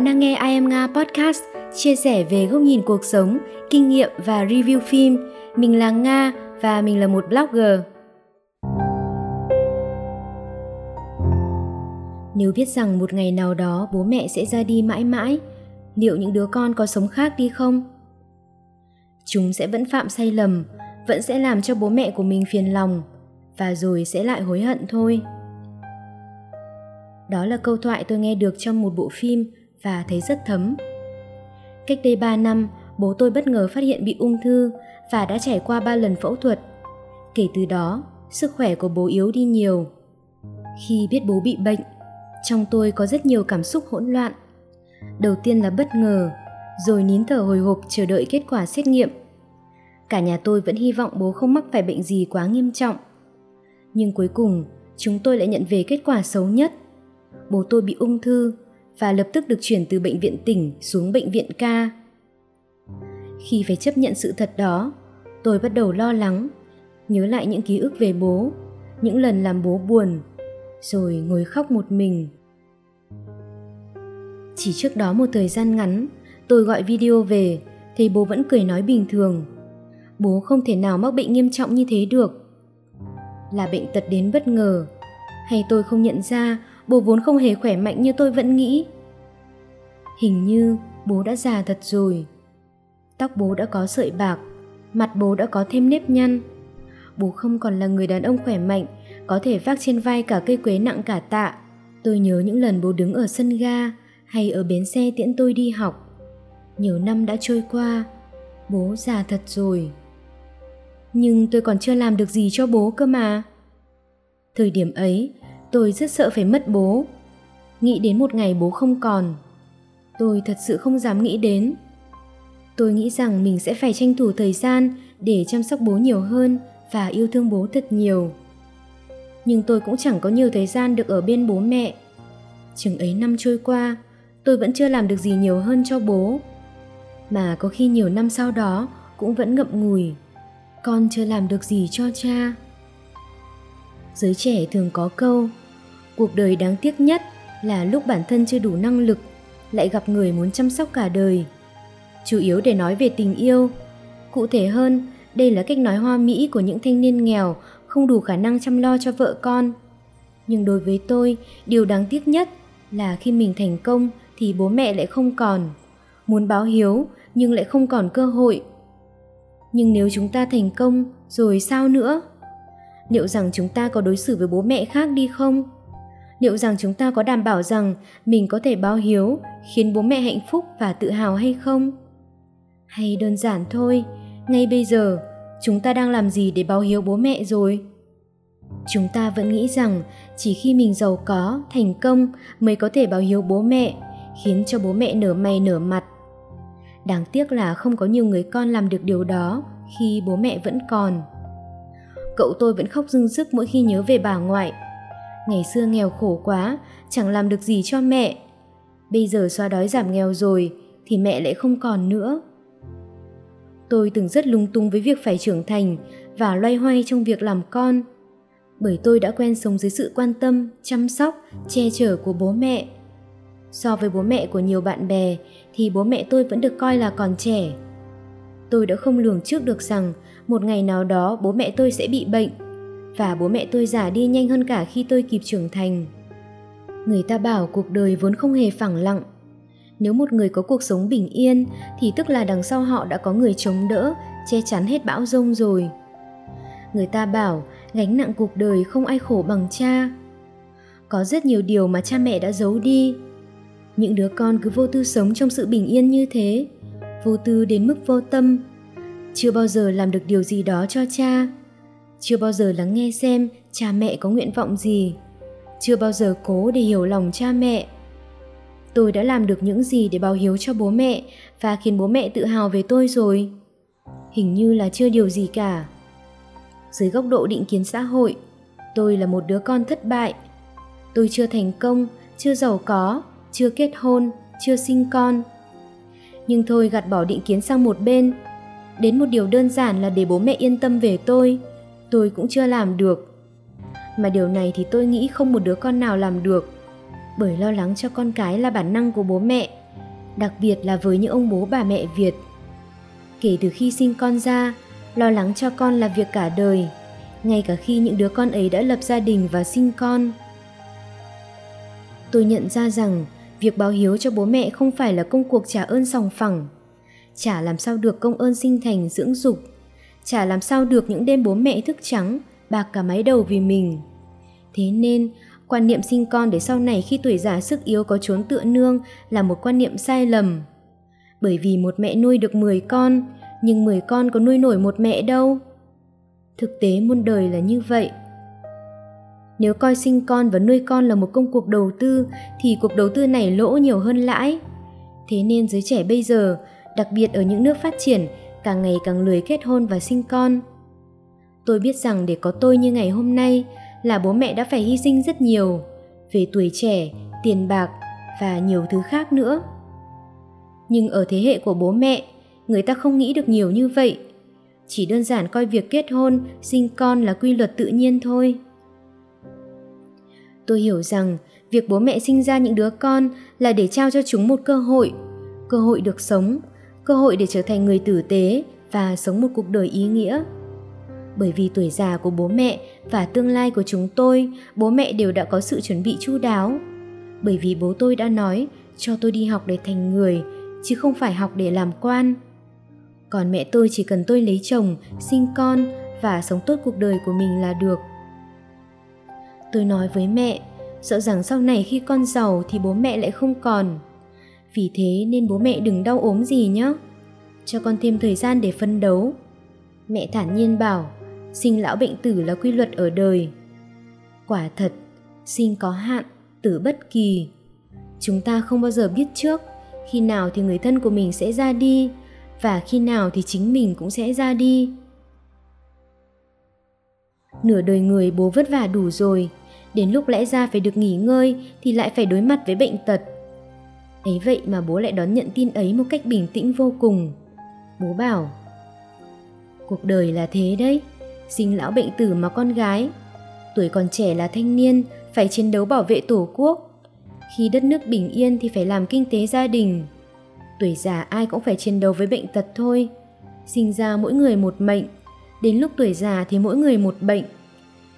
Bạn đang nghe I Am Nga Podcast, chia sẻ về góc nhìn cuộc sống, kinh nghiệm và review phim. Mình là Nga và mình là một blogger. Nếu biết rằng một ngày nào đó bố mẹ sẽ ra đi mãi mãi, liệu những đứa con có sống khác đi không? Chúng sẽ vẫn phạm sai lầm, vẫn sẽ làm cho bố mẹ của mình phiền lòng và rồi sẽ lại hối hận thôi. Đó là câu thoại tôi nghe được trong một bộ phim và thấy rất thấm. Cách đây 3 năm, bố tôi bất ngờ phát hiện bị ung thư và đã trải qua 3 lần phẫu thuật. Kể từ đó, sức khỏe của bố yếu đi nhiều. Khi biết bố bị bệnh, trong tôi có rất nhiều cảm xúc hỗn loạn. Đầu tiên là bất ngờ, rồi nín thở hồi hộp chờ đợi kết quả xét nghiệm. Cả nhà tôi vẫn hy vọng bố không mắc phải bệnh gì quá nghiêm trọng. Nhưng cuối cùng, chúng tôi lại nhận về kết quả xấu nhất. Bố tôi bị ung thư và lập tức được chuyển từ bệnh viện tỉnh xuống bệnh viện ca. Khi phải chấp nhận sự thật đó, tôi bắt đầu lo lắng, nhớ lại những ký ức về bố, những lần làm bố buồn, rồi ngồi khóc một mình. Chỉ trước đó một thời gian ngắn, tôi gọi video về, thấy bố vẫn cười nói bình thường. Bố không thể nào mắc bệnh nghiêm trọng như thế được. Là bệnh tật đến bất ngờ, hay tôi không nhận ra bố vốn không hề khỏe mạnh như tôi vẫn nghĩ. Hình như bố đã già thật rồi. Tóc bố đã có sợi bạc, mặt bố đã có thêm nếp nhăn. Bố không còn là người đàn ông khỏe mạnh, có thể vác trên vai cả cây quế nặng cả tạ. Tôi nhớ những lần bố đứng ở sân ga hay ở bến xe tiễn tôi đi học. Nhiều năm đã trôi qua, bố già thật rồi. Nhưng tôi còn chưa làm được gì cho bố cơ mà. Thời điểm ấy, tôi rất sợ phải mất bố. Nghĩ đến một ngày bố không còn, tôi thật sự không dám nghĩ đến. Tôi nghĩ rằng mình sẽ phải tranh thủ thời gian để chăm sóc bố nhiều hơn và yêu thương bố thật nhiều. Nhưng tôi cũng chẳng có nhiều thời gian được ở bên bố mẹ. Chừng ấy năm trôi qua, tôi vẫn chưa làm được gì nhiều hơn cho bố. Mà có khi nhiều năm sau đó cũng vẫn ngậm ngùi, con chưa làm được gì cho cha. Giới trẻ thường có câu cuộc đời đáng tiếc nhất là lúc bản thân chưa đủ năng lực, lại gặp người muốn chăm sóc cả đời. Chủ yếu để nói về tình yêu. Cụ thể hơn, đây là cách nói hoa mỹ của những thanh niên nghèo không đủ khả năng chăm lo cho vợ con. Nhưng đối với tôi, điều đáng tiếc nhất là khi mình thành công thì bố mẹ lại không còn. Muốn báo hiếu nhưng lại không còn cơ hội. Nhưng nếu chúng ta thành công rồi sao nữa? Liệu rằng chúng ta có đối xử với bố mẹ khác đi không? Liệu rằng chúng ta có đảm bảo rằng mình có thể báo hiếu, khiến bố mẹ hạnh phúc và tự hào hay không? Hay đơn giản thôi, ngay bây giờ, chúng ta đang làm gì để báo hiếu bố mẹ rồi? Chúng ta vẫn nghĩ rằng chỉ khi mình giàu có, thành công mới có thể báo hiếu bố mẹ, khiến cho bố mẹ nở mày nở mặt. Đáng tiếc là không có nhiều người con làm được điều đó khi bố mẹ vẫn còn. Cậu tôi vẫn khóc rưng rức mỗi khi nhớ về bà ngoại ngày xưa nghèo khổ quá, chẳng làm được gì cho mẹ. Bây giờ xóa đói giảm nghèo rồi, thì mẹ lại không còn nữa. Tôi từng rất lung tung với việc phải trưởng thành và loay hoay trong việc làm con, bởi tôi đã quen sống dưới sự quan tâm, chăm sóc, che chở của bố mẹ. So với bố mẹ của nhiều bạn bè, thì bố mẹ tôi vẫn được coi là còn trẻ. Tôi đã không lường trước được rằng một ngày nào đó bố mẹ tôi sẽ bị bệnh và bố mẹ tôi già đi nhanh hơn cả khi tôi kịp trưởng thành. Người ta bảo cuộc đời vốn không hề phẳng lặng. Nếu một người có cuộc sống bình yên, thì tức là đằng sau họ đã có người chống đỡ, che chắn hết bão rông rồi. Người ta bảo, gánh nặng cuộc đời không ai khổ bằng cha. Có rất nhiều điều mà cha mẹ đã giấu đi. Những đứa con cứ vô tư sống trong sự bình yên như thế, vô tư đến mức vô tâm, chưa bao giờ làm được điều gì đó cho cha chưa bao giờ lắng nghe xem cha mẹ có nguyện vọng gì. Chưa bao giờ cố để hiểu lòng cha mẹ. Tôi đã làm được những gì để báo hiếu cho bố mẹ và khiến bố mẹ tự hào về tôi rồi. Hình như là chưa điều gì cả. Dưới góc độ định kiến xã hội, tôi là một đứa con thất bại. Tôi chưa thành công, chưa giàu có, chưa kết hôn, chưa sinh con. Nhưng thôi gạt bỏ định kiến sang một bên. Đến một điều đơn giản là để bố mẹ yên tâm về tôi tôi cũng chưa làm được mà điều này thì tôi nghĩ không một đứa con nào làm được bởi lo lắng cho con cái là bản năng của bố mẹ đặc biệt là với những ông bố bà mẹ Việt. Kể từ khi sinh con ra, lo lắng cho con là việc cả đời, ngay cả khi những đứa con ấy đã lập gia đình và sinh con. Tôi nhận ra rằng việc báo hiếu cho bố mẹ không phải là công cuộc trả ơn sòng phẳng. Chả làm sao được công ơn sinh thành dưỡng dục, chả làm sao được những đêm bố mẹ thức trắng, bạc cả mái đầu vì mình. Thế nên, quan niệm sinh con để sau này khi tuổi già sức yếu có trốn tựa nương là một quan niệm sai lầm. Bởi vì một mẹ nuôi được 10 con, nhưng 10 con có nuôi nổi một mẹ đâu. Thực tế muôn đời là như vậy. Nếu coi sinh con và nuôi con là một công cuộc đầu tư thì cuộc đầu tư này lỗ nhiều hơn lãi. Thế nên giới trẻ bây giờ, đặc biệt ở những nước phát triển, càng ngày càng lười kết hôn và sinh con. Tôi biết rằng để có tôi như ngày hôm nay là bố mẹ đã phải hy sinh rất nhiều về tuổi trẻ, tiền bạc và nhiều thứ khác nữa. Nhưng ở thế hệ của bố mẹ, người ta không nghĩ được nhiều như vậy. Chỉ đơn giản coi việc kết hôn, sinh con là quy luật tự nhiên thôi. Tôi hiểu rằng việc bố mẹ sinh ra những đứa con là để trao cho chúng một cơ hội, cơ hội được sống, cơ hội để trở thành người tử tế và sống một cuộc đời ý nghĩa. Bởi vì tuổi già của bố mẹ và tương lai của chúng tôi, bố mẹ đều đã có sự chuẩn bị chu đáo. Bởi vì bố tôi đã nói cho tôi đi học để thành người, chứ không phải học để làm quan. Còn mẹ tôi chỉ cần tôi lấy chồng, sinh con và sống tốt cuộc đời của mình là được. Tôi nói với mẹ, sợ rằng sau này khi con giàu thì bố mẹ lại không còn. Vì thế nên bố mẹ đừng đau ốm gì nhé. Cho con thêm thời gian để phân đấu. Mẹ thản nhiên bảo, sinh lão bệnh tử là quy luật ở đời. Quả thật, sinh có hạn, tử bất kỳ. Chúng ta không bao giờ biết trước khi nào thì người thân của mình sẽ ra đi và khi nào thì chính mình cũng sẽ ra đi. Nửa đời người bố vất vả đủ rồi, đến lúc lẽ ra phải được nghỉ ngơi thì lại phải đối mặt với bệnh tật. Ấy vậy mà bố lại đón nhận tin ấy một cách bình tĩnh vô cùng. Bố bảo, cuộc đời là thế đấy, sinh lão bệnh tử mà con gái. Tuổi còn trẻ là thanh niên, phải chiến đấu bảo vệ tổ quốc. Khi đất nước bình yên thì phải làm kinh tế gia đình. Tuổi già ai cũng phải chiến đấu với bệnh tật thôi. Sinh ra mỗi người một mệnh, đến lúc tuổi già thì mỗi người một bệnh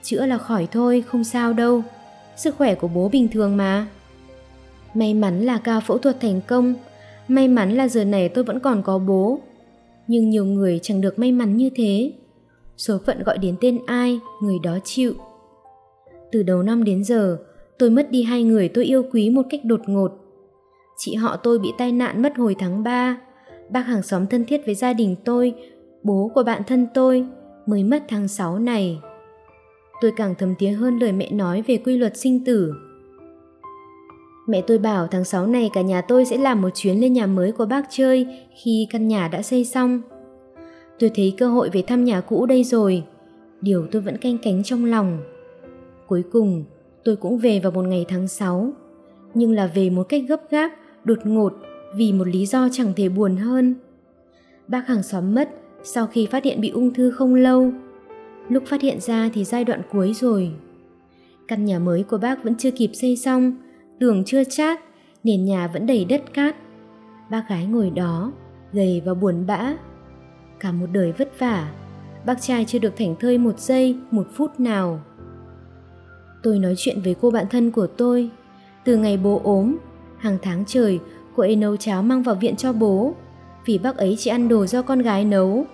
chữa là khỏi thôi không sao đâu sức khỏe của bố bình thường mà may mắn là ca phẫu thuật thành công. May mắn là giờ này tôi vẫn còn có bố. Nhưng nhiều người chẳng được may mắn như thế. Số phận gọi đến tên ai, người đó chịu. Từ đầu năm đến giờ, tôi mất đi hai người tôi yêu quý một cách đột ngột. Chị họ tôi bị tai nạn mất hồi tháng 3 bác hàng xóm thân thiết với gia đình tôi, bố của bạn thân tôi, mới mất tháng 6 này. Tôi càng thấm thía hơn lời mẹ nói về quy luật sinh tử. Mẹ tôi bảo tháng 6 này cả nhà tôi sẽ làm một chuyến lên nhà mới của bác chơi khi căn nhà đã xây xong. Tôi thấy cơ hội về thăm nhà cũ đây rồi, điều tôi vẫn canh cánh trong lòng. Cuối cùng, tôi cũng về vào một ngày tháng 6, nhưng là về một cách gấp gáp, đột ngột vì một lý do chẳng thể buồn hơn. Bác hàng xóm mất sau khi phát hiện bị ung thư không lâu Lúc phát hiện ra thì giai đoạn cuối rồi. Căn nhà mới của bác vẫn chưa kịp xây xong, tường chưa chát, nền nhà vẫn đầy đất cát. Bác gái ngồi đó, gầy và buồn bã. Cả một đời vất vả, bác trai chưa được thảnh thơi một giây, một phút nào. Tôi nói chuyện với cô bạn thân của tôi. Từ ngày bố ốm, hàng tháng trời, cô ấy nấu cháo mang vào viện cho bố, vì bác ấy chỉ ăn đồ do con gái nấu.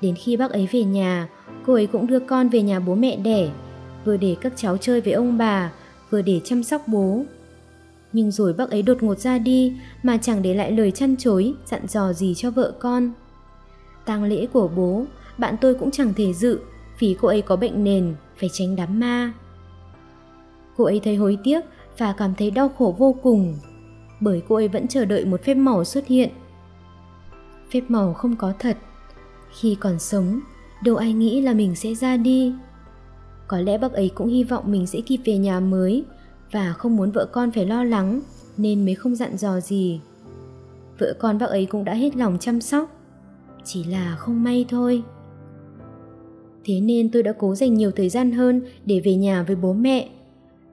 Đến khi bác ấy về nhà, cô ấy cũng đưa con về nhà bố mẹ đẻ, vừa để các cháu chơi với ông bà, vừa để chăm sóc bố. Nhưng rồi bác ấy đột ngột ra đi mà chẳng để lại lời chăn chối, dặn dò gì cho vợ con. tang lễ của bố, bạn tôi cũng chẳng thể dự vì cô ấy có bệnh nền, phải tránh đám ma. Cô ấy thấy hối tiếc và cảm thấy đau khổ vô cùng, bởi cô ấy vẫn chờ đợi một phép màu xuất hiện. Phép màu không có thật. Khi còn sống, đâu ai nghĩ là mình sẽ ra đi có lẽ bác ấy cũng hy vọng mình sẽ kịp về nhà mới và không muốn vợ con phải lo lắng nên mới không dặn dò gì. Vợ con bác ấy cũng đã hết lòng chăm sóc, chỉ là không may thôi. Thế nên tôi đã cố dành nhiều thời gian hơn để về nhà với bố mẹ.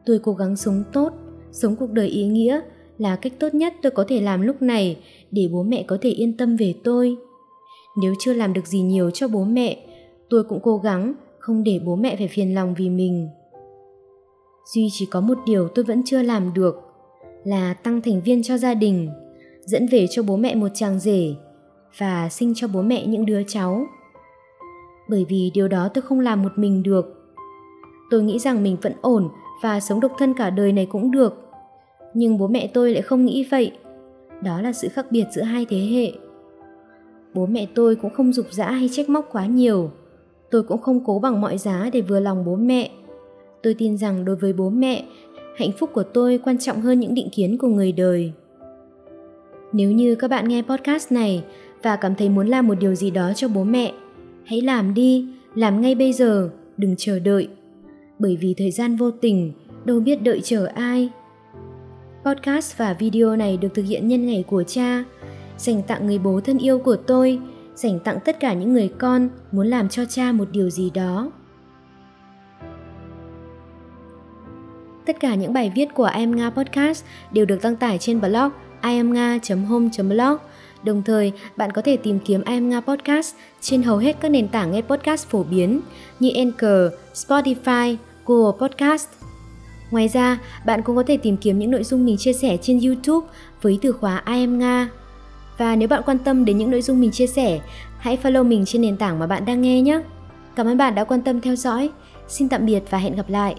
Tôi cố gắng sống tốt, sống cuộc đời ý nghĩa là cách tốt nhất tôi có thể làm lúc này để bố mẹ có thể yên tâm về tôi. Nếu chưa làm được gì nhiều cho bố mẹ, tôi cũng cố gắng không để bố mẹ phải phiền lòng vì mình. Duy chỉ có một điều tôi vẫn chưa làm được, là tăng thành viên cho gia đình, dẫn về cho bố mẹ một chàng rể, và sinh cho bố mẹ những đứa cháu. Bởi vì điều đó tôi không làm một mình được. Tôi nghĩ rằng mình vẫn ổn và sống độc thân cả đời này cũng được. Nhưng bố mẹ tôi lại không nghĩ vậy. Đó là sự khác biệt giữa hai thế hệ. Bố mẹ tôi cũng không dục dã hay trách móc quá nhiều tôi cũng không cố bằng mọi giá để vừa lòng bố mẹ. Tôi tin rằng đối với bố mẹ, hạnh phúc của tôi quan trọng hơn những định kiến của người đời. Nếu như các bạn nghe podcast này và cảm thấy muốn làm một điều gì đó cho bố mẹ, hãy làm đi, làm ngay bây giờ, đừng chờ đợi. Bởi vì thời gian vô tình, đâu biết đợi chờ ai. Podcast và video này được thực hiện nhân ngày của cha, dành tặng người bố thân yêu của tôi dành tặng tất cả những người con muốn làm cho cha một điều gì đó Tất cả những bài viết của I Am Nga Podcast đều được đăng tải trên blog iamnga.home.blog. Đồng thời, bạn có thể tìm kiếm I Am Nga Podcast trên hầu hết các nền tảng nghe podcast phổ biến như Anchor, Spotify, Google Podcast. Ngoài ra, bạn cũng có thể tìm kiếm những nội dung mình chia sẻ trên YouTube với từ khóa I Am Nga. Và nếu bạn quan tâm đến những nội dung mình chia sẻ, hãy follow mình trên nền tảng mà bạn đang nghe nhé. Cảm ơn bạn đã quan tâm theo dõi. Xin tạm biệt và hẹn gặp lại.